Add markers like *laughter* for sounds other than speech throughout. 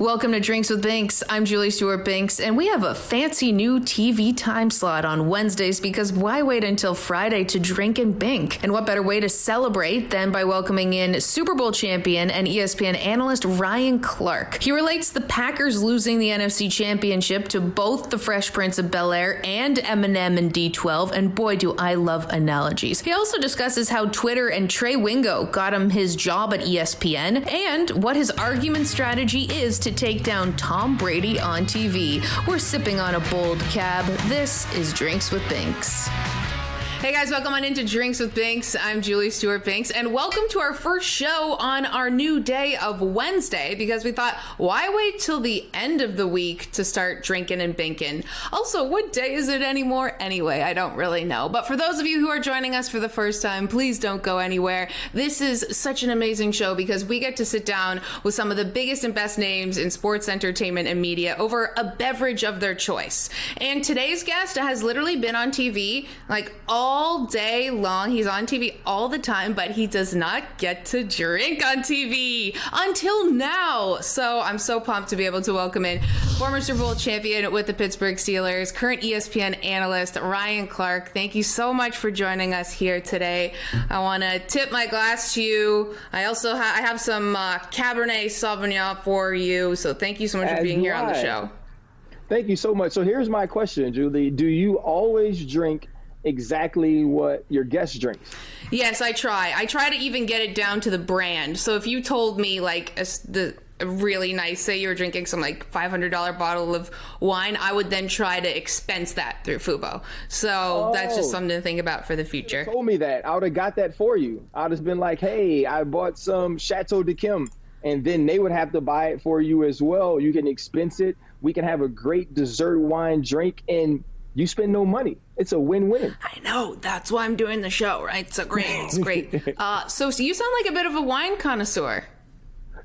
Welcome to Drinks with Binks. I'm Julie Stewart Binks, and we have a fancy new TV time slot on Wednesdays because why wait until Friday to drink and bink? And what better way to celebrate than by welcoming in Super Bowl champion and ESPN analyst Ryan Clark? He relates the Packers losing the NFC Championship to both the Fresh Prince of Bel Air and Eminem and D12, and boy, do I love analogies. He also discusses how Twitter and Trey Wingo got him his job at ESPN and what his argument strategy is to take down Tom Brady on TV. We're sipping on a bold cab. This is Drinks with Binks. Hey guys, welcome on into Drinks with Binks. I'm Julie Stewart Binks, and welcome to our first show on our new day of Wednesday because we thought, why wait till the end of the week to start drinking and binking? Also, what day is it anymore anyway? I don't really know. But for those of you who are joining us for the first time, please don't go anywhere. This is such an amazing show because we get to sit down with some of the biggest and best names in sports, entertainment, and media over a beverage of their choice. And today's guest has literally been on TV like all all day long. He's on TV all the time, but he does not get to drink on TV until now. So I'm so pumped to be able to welcome in former Super Bowl champion with the Pittsburgh Steelers, current ESPN analyst Ryan Clark. Thank you so much for joining us here today. I want to tip my glass to you. I also ha- I have some uh, Cabernet Sauvignon for you. So thank you so much As for being here on the show. Thank you so much. So here's my question, Julie. Do you always drink exactly what your guest drinks? Yes, I try. I try to even get it down to the brand. So if you told me like a, the a really nice, say you were drinking some like five hundred dollar bottle of wine, I would then try to expense that through Fubo. So that's just Oh. something to think about for the future. Told me that. I would have got that for you. I'd have been like, hey, I bought some Chateau d'Yquem. And then they would have to buy it for you as well. You can expense it. We can have a great dessert wine drink and you spend no money. It's a win-win. I know that's why I'm doing the show, right? So great, it's great. *laughs* Uh, so, so you sound like a bit of a wine connoisseur.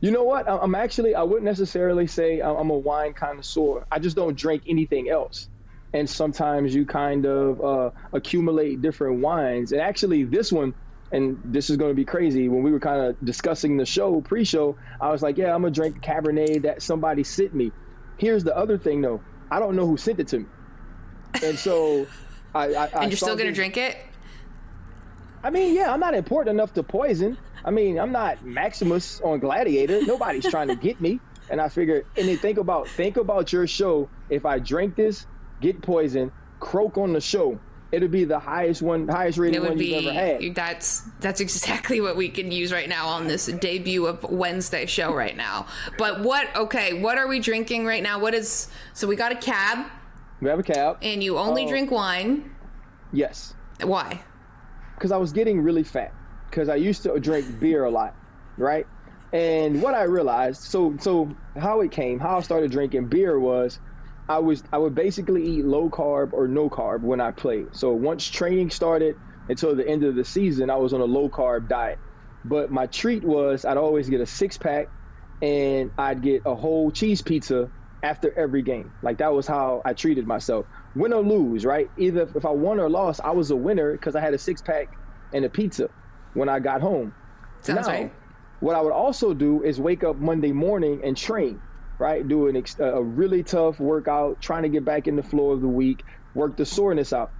You know what? I'm actually, I wouldn't necessarily say I- I'm a wine connoisseur. I just don't drink anything else. And sometimes you kind of uh, accumulate different wines. And actually, this one, and this is going to be crazy, when we were kind of discussing the show, pre show, I was like, yeah, I'm going to drink Cabernet that somebody sent me. Here's the other thing, though I don't know who sent it to me. And so I. I I And you're still gonna drink it? I mean, yeah, I'm not important enough to poison. I mean, I'm not Maximus on Gladiator. Nobody's *laughs* trying to get me. And I figured, and then think about think about your show. If I drink this, get poisoned, croak on the show, it'll be the highest one, highest rated one be you've ever had. that's that's exactly what we can use right now on this debut of Wednesday show right now. But what okay, what are we drinking right now? What is so we got a cab We have a cab. and you only Oh. drink wine. Yes, Why? because I was getting really fat. Because I used to drink beer a lot, right? And what I realized, so so how it came, how I started drinking beer was, I was I would basically eat low carb or no carb when I played. So once training started until the end of the season, I was on a low carb diet. But my treat was I'd always get a six pack, and I'd get a whole cheese pizza after every game. Like that was how I treated myself. Win or lose, right? Either if I won or lost, I was a winner because I had a six pack and a pizza when I got home. Sounds now, right. what I would also do is wake up Monday morning and train, right? Do an ex- a really tough workout, trying to get back in the flow of the week, work the soreness out.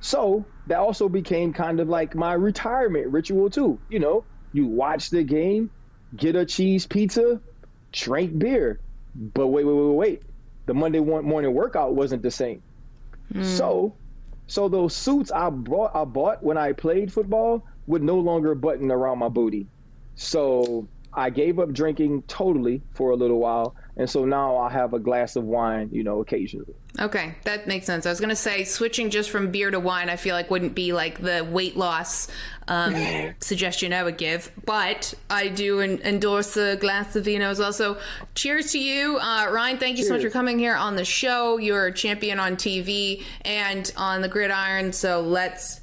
So that also became kind of like my retirement ritual too. You know, you watch the game, get a cheese pizza, drink beer. But wait, wait, wait, wait. The Monday morning workout wasn't the same. Mm. So, so those suits I bought, I bought when I played football would no longer button around my booty. So I gave up drinking totally for a little while, and so now I have a glass of wine, you know, occasionally. Okay, that makes sense. I was gonna say switching just from beer to wine, I feel like wouldn't be like the weight loss um, suggestion I would give, but I do en- endorse a glass of vino as well. So, cheers to you, uh, Ryan. Thank you cheers. so much for coming here on the show. You're a champion on TV and on the gridiron. So let's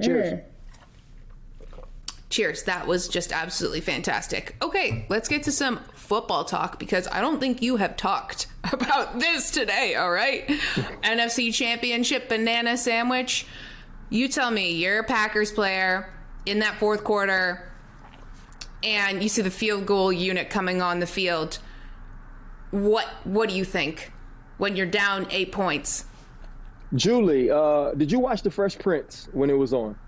cheers. Cheers. That was just absolutely fantastic. Okay, let's get to some football talk because I don't think you have talked *laughs* about this today, all right? *laughs* NFC Championship banana sandwich. You tell me, you're a Packers player in that fourth quarter and you see the field goal unit coming on the field. What what do you think when you're down 8 points? Julie, uh, did you watch The Fresh Prince when it was on?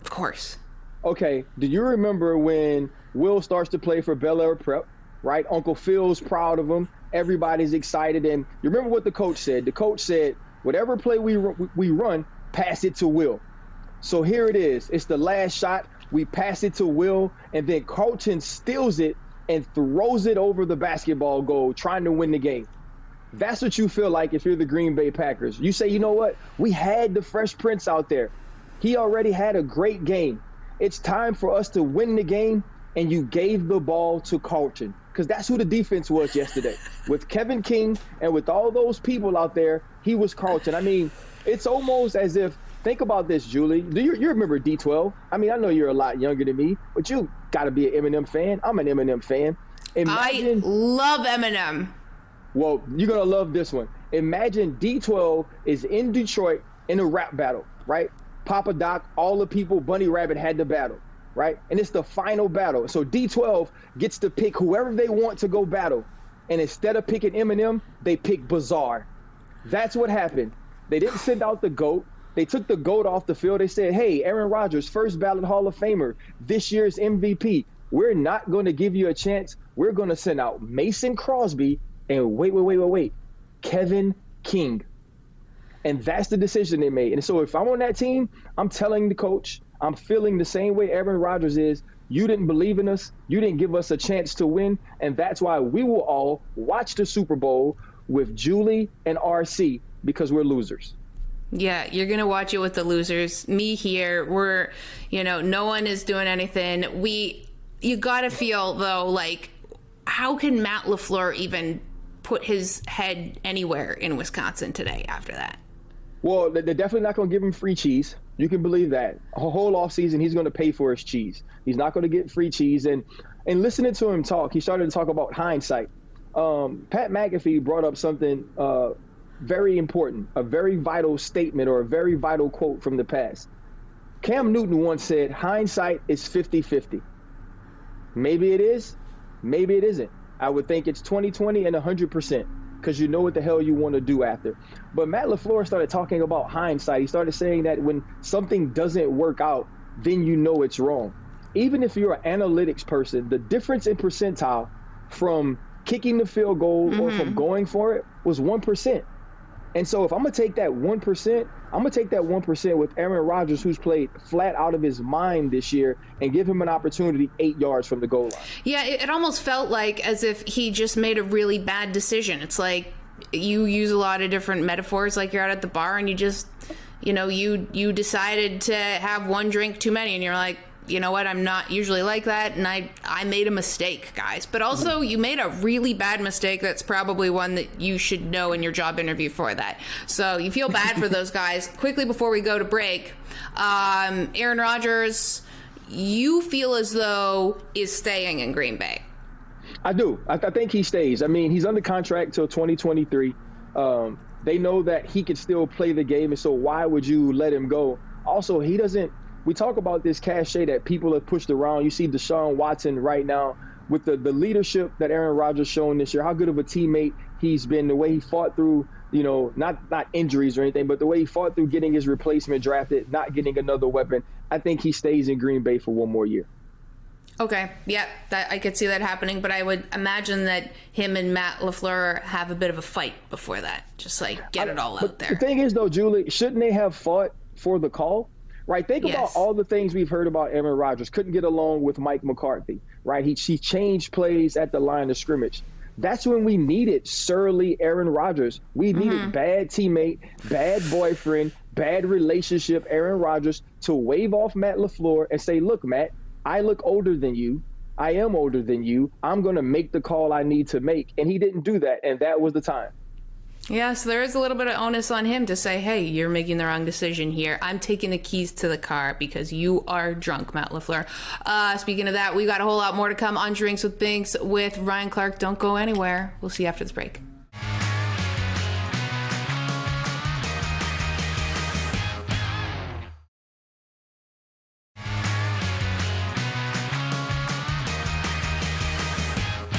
Of course okay, do you remember when Will starts to play for Bel Air Prep, right? Uncle Phil's proud of him. Everybody's excited. And you remember what the coach said? The coach said, whatever play we, we run, pass it to Will. So here it is. It's the last shot. We pass it to Will, and then Carlton steals it and throws it over the basketball goal, trying to win the game. That's what you feel like if you're the Green Bay Packers. You say, you know what? We had the Fresh Prince out there. He already had a great game. It's time for us to win the game, and you gave the ball to Carlton because that's who the defense was yesterday. with Kevin King and with all those people out there, he was Carlton. I mean, it's almost as if think about this, Julie. Do you, you remember D12? I mean, I know you're a lot younger than me, but you got to be an Eminem fan. I'm an Eminem fan. Imagine, I love Eminem. Well, you're gonna love this one. Imagine D12 is in Detroit in a rap battle, right? Papa Doc, all the people Bunny Rabbit had to battle, right? And it's the final battle. So D12 gets to pick whoever they want to go battle. And instead of picking Eminem, they pick Bizarre. That's what happened. They didn't send out the GOAT. They took the GOAT off the field. They said, hey, Aaron Rodgers, first ballot Hall of Famer, this year's MVP. We're not going to give you a chance. We're going to send out Mason Crosby and wait, wait, wait, wait, wait, Kevin King. And that's the decision they made. And so if I'm on that team, I'm telling the coach, I'm feeling the same way Aaron Rodgers is. You didn't believe in us. You didn't give us a chance to win. And that's why we will all watch the Super Bowl with Julie and RC because we're losers. Yeah, you're going to watch it with the losers. Me here, we're, you know, no one is doing anything. We, you got to feel, though, like, how can Matt LaFleur even put his head anywhere in Wisconsin today after that? Well, they're definitely not going to give him free cheese. You can believe that. A whole off season, he's going to pay for his cheese. He's not going to get free cheese. And and listening to him talk, he started to talk about hindsight. Um, Pat McAfee brought up something uh, very important, a very vital statement or a very vital quote from the past. Cam Newton once said, hindsight is 50 50. Maybe it is, maybe it isn't. I would think it's 2020 and 100% because you know what the hell you want to do after. But Matt LaFleur started talking about hindsight. He started saying that when something doesn't work out, then you know it's wrong. Even if you're an analytics person, the difference in percentile from kicking the field goal mm-hmm. or from mm-hmm. going for it was 1%. And so if I'm gonna take that one percent, I'm gonna take that one percent with Aaron Rodgers, who's played flat out of his mind this year, and give him an opportunity eight yards from the goal line. Yeah, it, it almost felt like as if he just made a really bad decision. It's like you use a lot of different metaphors, like you're out at the bar and you just, you know, you you decided to have one drink too many, and you're like, you know what, I'm not usually like that, and I I made a mistake, guys. But also, you made a really bad mistake. That's probably one that you should know in your job interview for that. So you feel bad for those guys. *laughs* Quickly before we go to break, um, Aaron Rodgers, you feel as though is staying in Green Bay. I do. I, I think he stays. I mean, he's under contract till 2023. Um, they know that he can still play the game, and so why would you let him go? Also, he doesn't we talk about this cachet that people have pushed around. You see Deshaun Watson right now with the, the leadership that Aaron Rodgers shown this year, how good of a teammate he's been, the way he fought through you know, not not injuries or anything, but the way he fought through getting his replacement drafted, not getting another weapon, I think he stays in Green Bay for one more year. Okay, yeah, that I could see that happening, but I would imagine that him and Matt LaFleur have a bit of a fight before that. Just like get it all out there. The thing is though, Julie, shouldn't they have fought for the call? Right? Think yes. about all the things we've heard about Aaron Rodgers. Couldn't get along with Mike McCarthy, right? He he changed plays at the line of scrimmage. That's when we needed surly Aaron Rodgers. We needed mm-hmm. bad teammate, bad boyfriend, bad relationship Aaron Rodgers to wave off Matt LaFleur and say, look, Matt, I look older than you. I am older than you. I'm going to make the call I need to make. And he didn't do that. And that was the time. Yeah, so there is a little bit of onus on him to say, hey, you're making the wrong decision here. I'm taking the keys to the car because you are drunk, Matt LaFleur. Uh, speaking of that, we got a whole lot more to come on Drinks with Binks with Ryan Clark. Don't go anywhere. We'll see you after this break.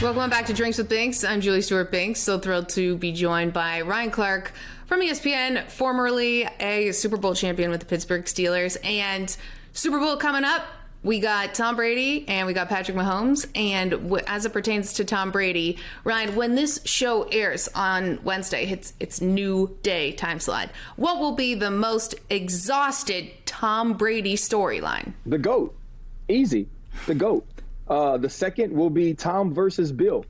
Welcome back to Drinks with Binks. I'm Julie Stewart Binks. So thrilled to be joined by Ryan Clark from ESPN, formerly a Super Bowl champion with the Pittsburgh Steelers. And Super Bowl coming up. We got Tom Brady and we got Patrick Mahomes. And as it pertains to Tom Brady, Ryan, when this show airs on Wednesday, it's it's new day time slot. What will be the most exhausted Tom Brady storyline? The goat, easy. The goat. Uh, the second will be Tom versus Bill,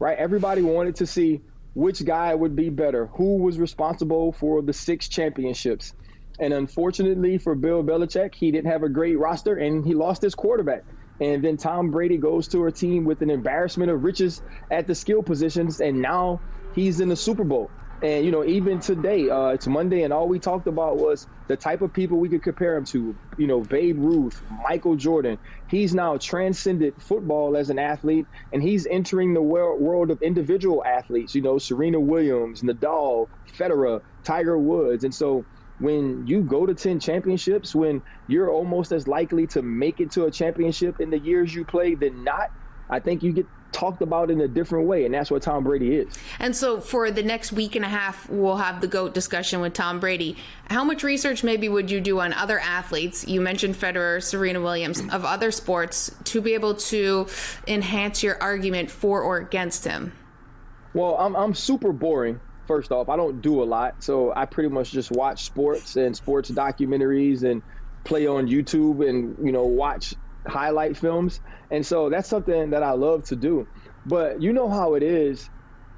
right? Everybody wanted to see which guy would be better, who was responsible for the six championships. And unfortunately for Bill Belichick, he didn't have a great roster and he lost his quarterback. And then Tom Brady goes to a team with an embarrassment of riches at the skill positions, and now he's in the Super Bowl. And you know, even today, uh, it's Monday, and all we talked about was the type of people we could compare him to. You know, Babe Ruth, Michael Jordan. He's now transcended football as an athlete, and he's entering the world of individual athletes. You know, Serena Williams, Nadal, Federer, Tiger Woods, and so when you go to 10 championships, when you're almost as likely to make it to a championship in the years you play than not, I think you get talked about in a different way, and that's what Tom Brady is. And so, for the next week and a half, we'll have the GOAT discussion with Tom Brady. How much research maybe would you do on other athletes? You mentioned Federer, Serena Williams, of other sports to be able to enhance your argument for or against him? Well, I'm, I'm super boring. First off, I don't do a lot, so I pretty much just watch sports and sports documentaries and play on YouTube and you know watch highlight films. And so that's something that I love to do. But you know how it is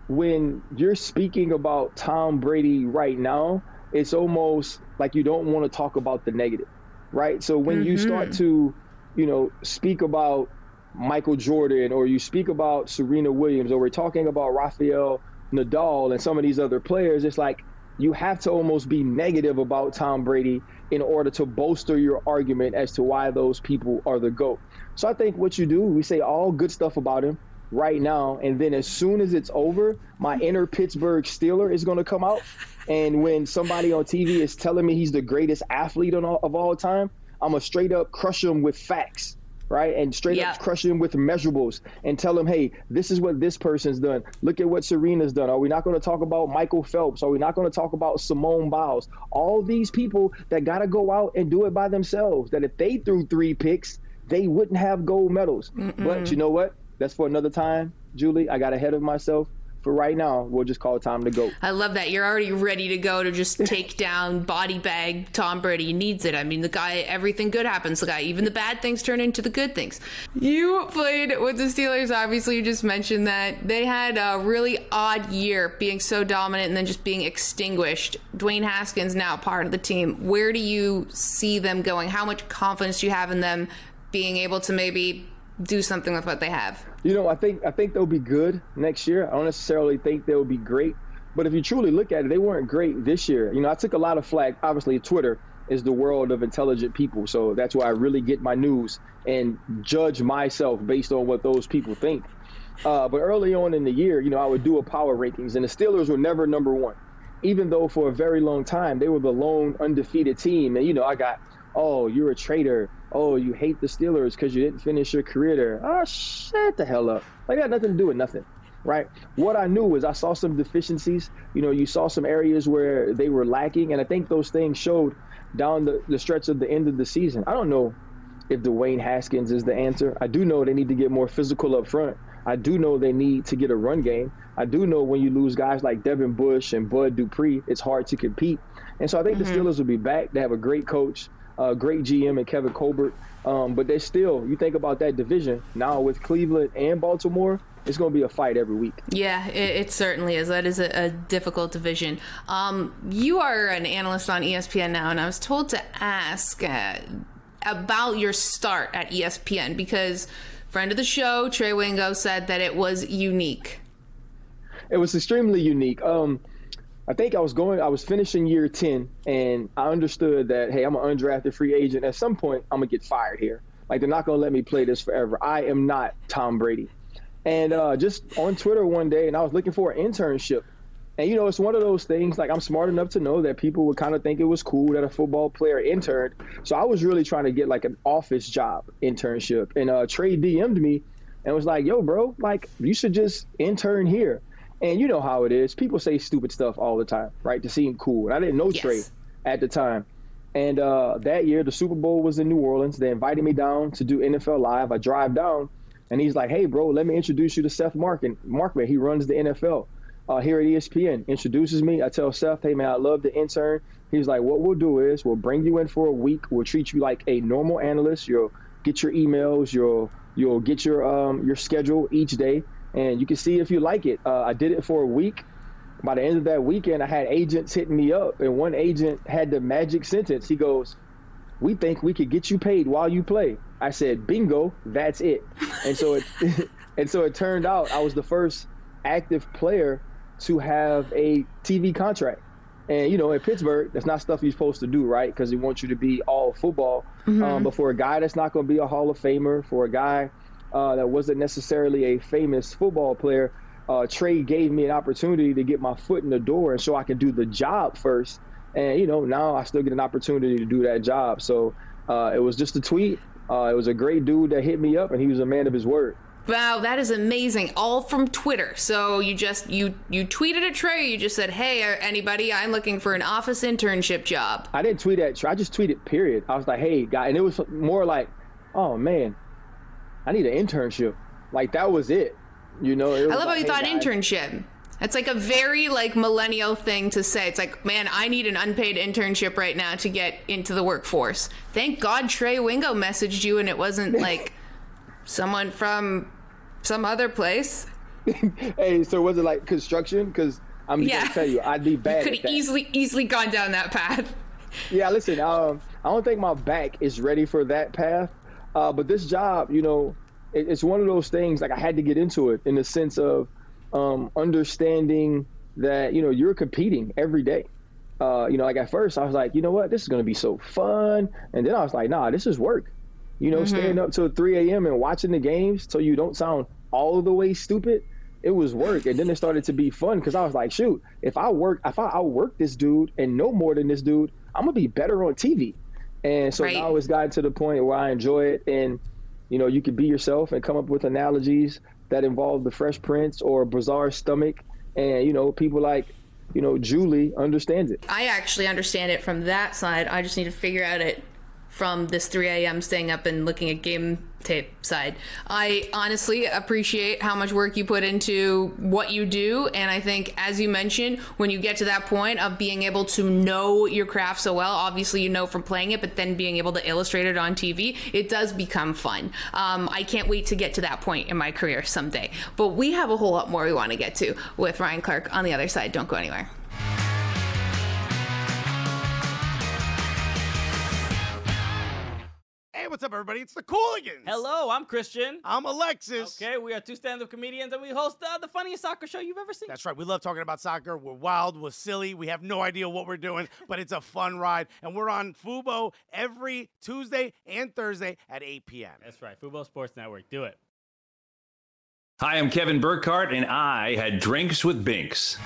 when you're speaking about Tom Brady right now, it's almost like you don't want to talk about the negative, right? So when mm-hmm. you start to, you know, speak about Michael Jordan or you speak about Serena Williams or we're talking about Rafael Nadal and some of these other players, it's like you have to almost be negative about Tom Brady in order to bolster your argument as to why those people are the GOAT. So I think what you do, we say all good stuff about him right now, and then as soon as it's over, my inner Pittsburgh Steeler is going to come out. And when somebody on TV is telling me he's the greatest athlete of all time, I'm going to straight up crush him with facts right? And straight yeah. up crush them with measurables and tell them, hey, this is what this person's done. Look at what Serena's done. Are we not going to talk about Michael Phelps? Are we not going to talk about Simone Biles? All these people that got to go out and do it by themselves. That if they threw three picks, they wouldn't have gold medals. Mm-mm. But you know what? That's for another time, Julie. I got ahead of myself for right now, we'll just call it time to go. I love that. You're already ready to go to just *laughs* take down body bag Tom Brady. He needs it. I mean, the guy, everything good happens. The guy, even the bad things turn into the good things. You played with the Steelers. Obviously, you just mentioned that they had a really odd year being so dominant and then just being extinguished. Dwayne Haskins now part of the team. Where do you see them going? How much confidence do you have in them being able to maybe do something with what they have? You know, I think I think they'll be good next year. I don't necessarily think they'll be great, but if you truly look at it, they weren't great this year. You know, I took a lot of flack. Obviously, Twitter is the world of intelligent people, so that's where I really get my news and judge myself based on what those people think. Uh, but early on in the year, you know, I would do a power rankings, and the Steelers were never number one, even though for a very long time they were the lone undefeated team. And you know, I got, oh, you're a traitor oh, you hate the Steelers because you didn't finish your career there. Oh, shut the hell up. Like, that got nothing to do with nothing. right? What I knew was I saw some deficiencies. You know, you saw some areas where they were lacking, and I think those things showed down the, the stretch of the end of the season. I don't know if Dwayne Haskins is the answer. I do know they need to get more physical up front. I do know they need to get a run game. I do know when you lose guys like Devin Bush and Bud Dupree, it's hard to compete. And so I think mm-hmm. the Steelers will be back. They have a great coach, a great GM and Kevin Colbert. Um, but they still, you think about that division now with Cleveland and Baltimore, it's going to be a fight every week. Yeah, it, it certainly is. That is a, a difficult division. Um, you are an analyst on ESPN now, and I was told to ask uh, about your start at ESPN because friend of the show, Trey Wingo, said that it was unique. It was extremely unique. Um, I think I was going, I was finishing year 10, and I understood that, hey, I'm an undrafted free agent. At some point, I'm going to get fired here. Like, they're not going to let me play this forever. I am not Tom Brady. And uh, just on Twitter one day, and I was looking for an internship. And, you know, it's one of those things, like, I'm smart enough to know that people would kind of think it was cool that a football player interned. So I was really trying to get, like, an office job internship. And uh, Trey DM'd me and was like, yo, bro, like, you should just intern here. And you know how it is. People say stupid stuff all the time, right? To seem cool. And I didn't know yes. Trey at the time. And uh, that year, the Super Bowl was in New Orleans. They invited me down to do NFL Live. I drive down, and he's like, "Hey, bro, let me introduce you to Seth Markin. Markman, he runs the NFL uh, here at ESPN." Introduces me. I tell Seth, "Hey, man, I love the intern." He's like, "What we'll do is we'll bring you in for a week. We'll treat you like a normal analyst. You'll get your emails. You'll you'll get your um, your schedule each day and you can see if you like it. Uh, I did it for a week. By the end of that weekend, I had agents hitting me up, and one agent had the magic sentence. He goes, "We think we could get you paid while you play." I said, "Bingo, that's it." And so it, *laughs* and so it turned out I was the first active player to have a TV contract. And you know, in Pittsburgh, that's not stuff you're supposed to do, right? Because he wants you to be all football. Mm-hmm. Um, but for a guy that's not going to be a Hall of Famer, for a guy uh, that wasn't necessarily a famous football player, uh, Trey gave me an opportunity to get my foot in the door and so I could do the job first. And, you know, now I still get an opportunity to do that job. So uh, it was just a tweet. Uh, it was a great dude that hit me up, and he was a man of his word. Wow, that is amazing. All from Twitter. So you just you you tweeted at Trey. You just said, "Hey, anybody? I'm looking for an office internship job." I didn't tweet at Trey. I just tweeted. Period. I was like, "Hey, guy," and it was more like, "Oh man, I need an internship. Like that was it. You know. It I love like, how you thought internship. It's like a very like millennial thing to say. It's like, man, I need an unpaid internship right now to get into the workforce. Thank God Trey Wingo messaged you and it wasn't *laughs* like someone from some other place. *laughs* hey, so was it like construction? Because I'm yeah. gonna tell you, I'd be *laughs* bad. You could easily easily gone down that path. yeah, listen, um, I don't think my back is ready for that path. Uh, but this job, you know, it, it's one of those things. Like I had to get into it in the sense of um, understanding that you know you're competing every day. Uh, you know, like at first I was like, you know what, this is gonna be so fun, and then I was like, nah, this is work. You know, mm-hmm. staying up till 3 a.m. and watching the games so you don't sound all the way stupid. It was work, and then it started to be fun because I was like, shoot, if I work, if I outwork this dude and know more than this dude, I'm gonna be better on TV. And so right. now it's gotten to the point where I enjoy it. And, you know, you can be yourself and come up with analogies that involve the Fresh Prince or Bizarre Stomach. And, you know, people like, you know, Julie understands it. I actually understand it from that side. I just need to figure out it from this 3 a.m. staying up and looking at game tape side. I honestly appreciate how much work you put into what you do. And I think, as you mentioned, when you get to that point of being able to know your craft so well, obviously you know from playing it, but then being able to illustrate it on TV, it does become fun. Um, I can't wait to get to that point in my career someday. But we have a whole lot more we want to get to with Ryan Clark on the other side. Don't go anywhere. What's up, everybody? It's the Cooligans. Hello, I'm Christian. I'm Alexis. Okay, we are two stand-up comedians, and we host uh, the funniest soccer show you've ever seen. That's right. We love talking about soccer. We're wild. We're silly. We have no idea what we're doing, *laughs* but it's a fun ride. And we're on Fubo every Tuesday and Thursday at 8 p.m. That's right. Fubo Sports Network. Do it. Hi, I'm Kevin Burkhardt, and I had drinks with Binks.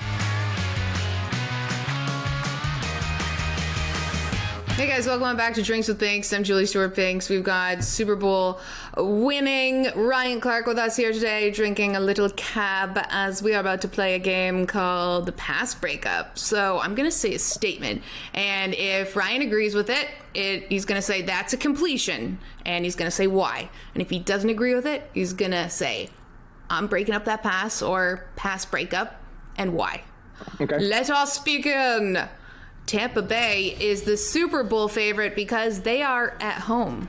Hey guys, welcome back to Drinks with Binks. I'm Julie Stewart Binks. We've got Super Bowl winning Ryan Clark with us here today, drinking a little cab as we are about to play a game called the Pass Breakup. So I'm going to say a statement, and if Ryan agrees with it, it he's going to say that's a completion, and he's going to say why. And if he doesn't agree with it, he's going to say I'm breaking up that pass or pass breakup, and why. Okay. Let us begin. Tampa Bay is the Super Bowl favorite because they are at home.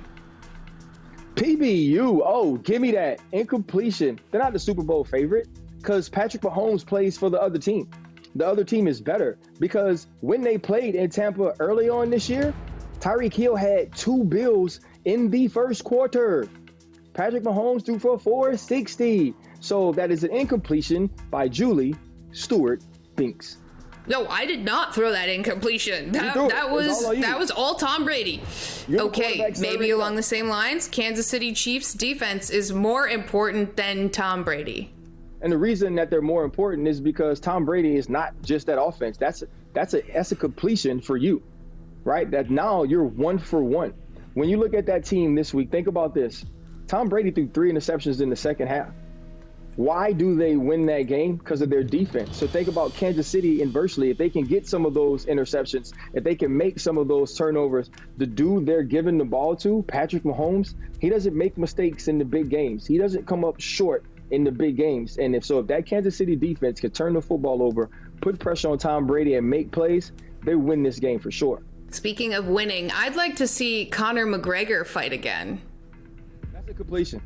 PBU. Oh, give me that. Incompletion. They're not the Super Bowl favorite because Patrick Mahomes plays for the other team. The other team is better because when they played in Tampa early on this year, Tyreek Hill had two bills in the first quarter. Patrick Mahomes threw for 460. So that is an incompletion by Julie Stewart Binks. No, I did not throw that incompletion. That, that was that was all Tom Brady. You're Okay, maybe along up. the same lines, Kansas City Chiefs defense is more important than Tom Brady. And the reason that they're more important is because Tom Brady is not just that offense. That's that's a that's a completion for you, right? That now you're one for one. When you look at that team this week, think about this. Tom Brady threw three interceptions in the second half. Why do they win that game? Because of their defense. So think about Kansas City inversely. If they can get some of those interceptions, if they can make some of those turnovers, the dude they're giving the ball to, Patrick Mahomes, he doesn't make mistakes in the big games. He doesn't come up short in the big games. And if so, if that Kansas City defense can turn the football over, put pressure on Tom Brady, and make plays, they win this game for sure. Speaking of winning, I'd like to see Conor McGregor fight again. That's a completion.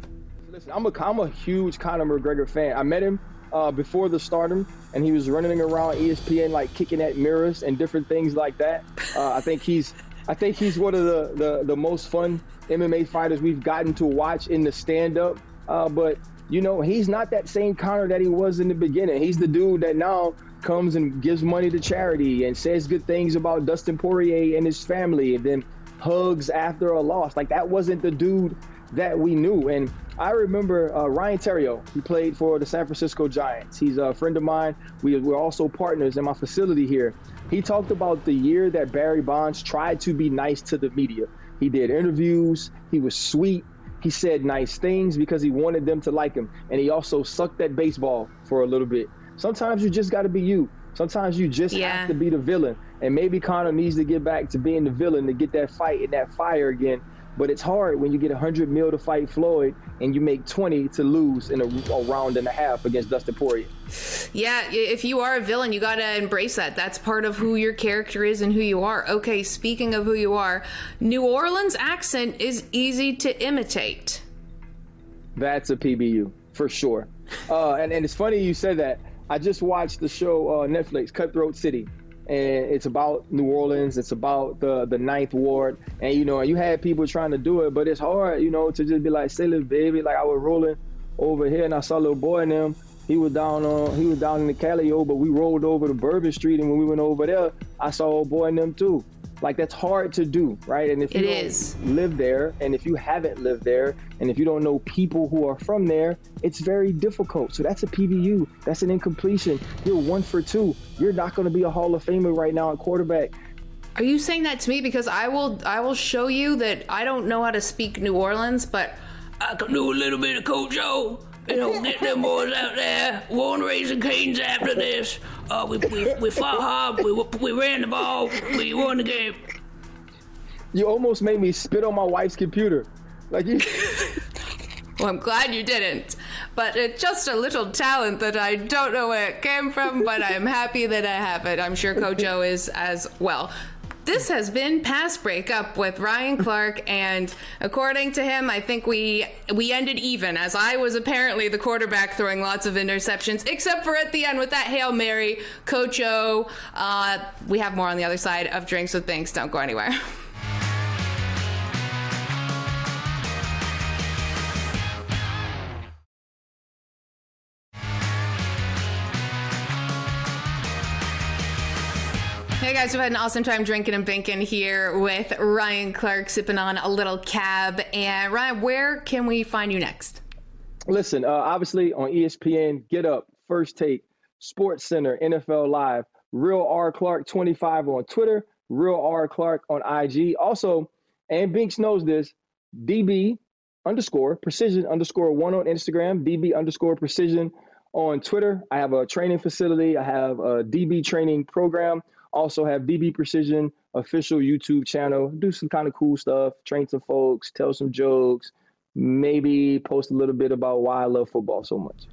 Listen, I'm a I'm a huge Conor McGregor fan. I met him uh, before the stardom, and he was running around ESPN like kicking at mirrors and different things like that. Uh, I think he's I think he's one of the, the the most fun MMA fighters we've gotten to watch in the stand up. Uh, but you know, he's not that same Conor that he was in the beginning. He's the dude that now comes and gives money to charity and says good things about Dustin Poirier and his family, and then hugs after a loss. Like that wasn't the dude that we knew. And I remember uh, Ryan Theriot. He played for the San Francisco Giants. He's a friend of mine. We, we're also partners in my facility here. He talked about the year that Barry Bonds tried to be nice to the media. He did interviews. He was sweet. He said nice things because he wanted them to like him. And he also sucked at baseball for a little bit. Sometimes you just got to be you. Sometimes you just Yeah. have to be the villain. And maybe Conor needs to get back to being the villain to get that fight and that fire again. But it's hard when you get 100 mil to fight Floyd and you make 20 to lose in a, a round and a half against Dustin Poirier. Yeah, if you are a villain, you got to embrace that. That's part of who your character is and who you are. Okay, speaking of who you are, New Orleans accent is easy to imitate. That's a PBU for sure. Uh, and, and it's funny you said that. I just watched the show uh, Netflix, Cutthroat City, and it's about New Orleans. It's about the the Ninth Ward, and you know, you had people trying to do it, but it's hard, you know, to just be like, "Say, little baby," like I was rolling over here, and I saw a little boy in them. He was down on he was down in the Calio, but we rolled over to Bourbon Street, and when we went over there, I saw old boy in them too. Like that's hard to do, right? And if you It don't is. live there, and if you haven't lived there, and if you don't know people who are from there, it's very difficult. So that's a PBU. That's an incompletion. You're one for two. You're not going to be a Hall of Famer right now at quarterback. Are you saying that to me because I will I will show you that I don't know how to speak New Orleans, but I can do a little bit of Coach O. You know, get them boys out there. One raising canes after this. Uh, we, we, we fought hard. We, we ran the ball. We won the game. You almost made me spit on my wife's computer. Like you, *laughs* Well, I'm glad you didn't. But it's just a little talent that I don't know where it came from, but I'm happy that I have it. I'm sure Coach O is as well. This has been Pass Breakup with Ryan Clark, and according to him, I think we we ended even, as I was apparently the quarterback throwing lots of interceptions, except for at the end with that Hail Mary. Coach O, uh, we have more on the other side of Drinks with Binks. Don't go anywhere. *laughs* Hey guys, we've had an awesome time drinking and binking here with Ryan Clark sipping on a little cab. And Ryan, where can we find you next? listen. Uh, obviously on ESPN, Get Up, First Take, Sports Center, NFL Live, Real R Clark 25 on Twitter, Real R Clark on IG. Also, and Binks knows this. DB underscore precision underscore one on Instagram. DB underscore precision on Twitter. I have a training facility. I have a DB training program. Also have DB Precision official YouTube channel. Do some kind of cool stuff. Train some folks. Tell some jokes. Maybe post a little bit about why I love football so much.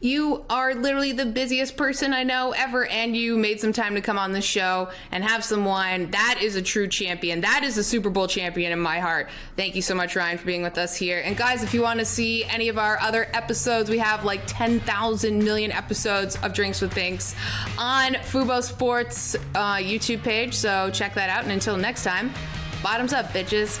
You are literally the busiest person I know ever, and you made some time to come on the show and have some wine. That is a true champion. That is a Super Bowl champion in my heart. Thank you so much, Ryan, for being with us here. And guys, if you want to see any of our other episodes, we have like 10,000 million episodes of Drinks with Binks on Fubo Sports uh, YouTube page. So check that out. And until next time, bottoms up, bitches.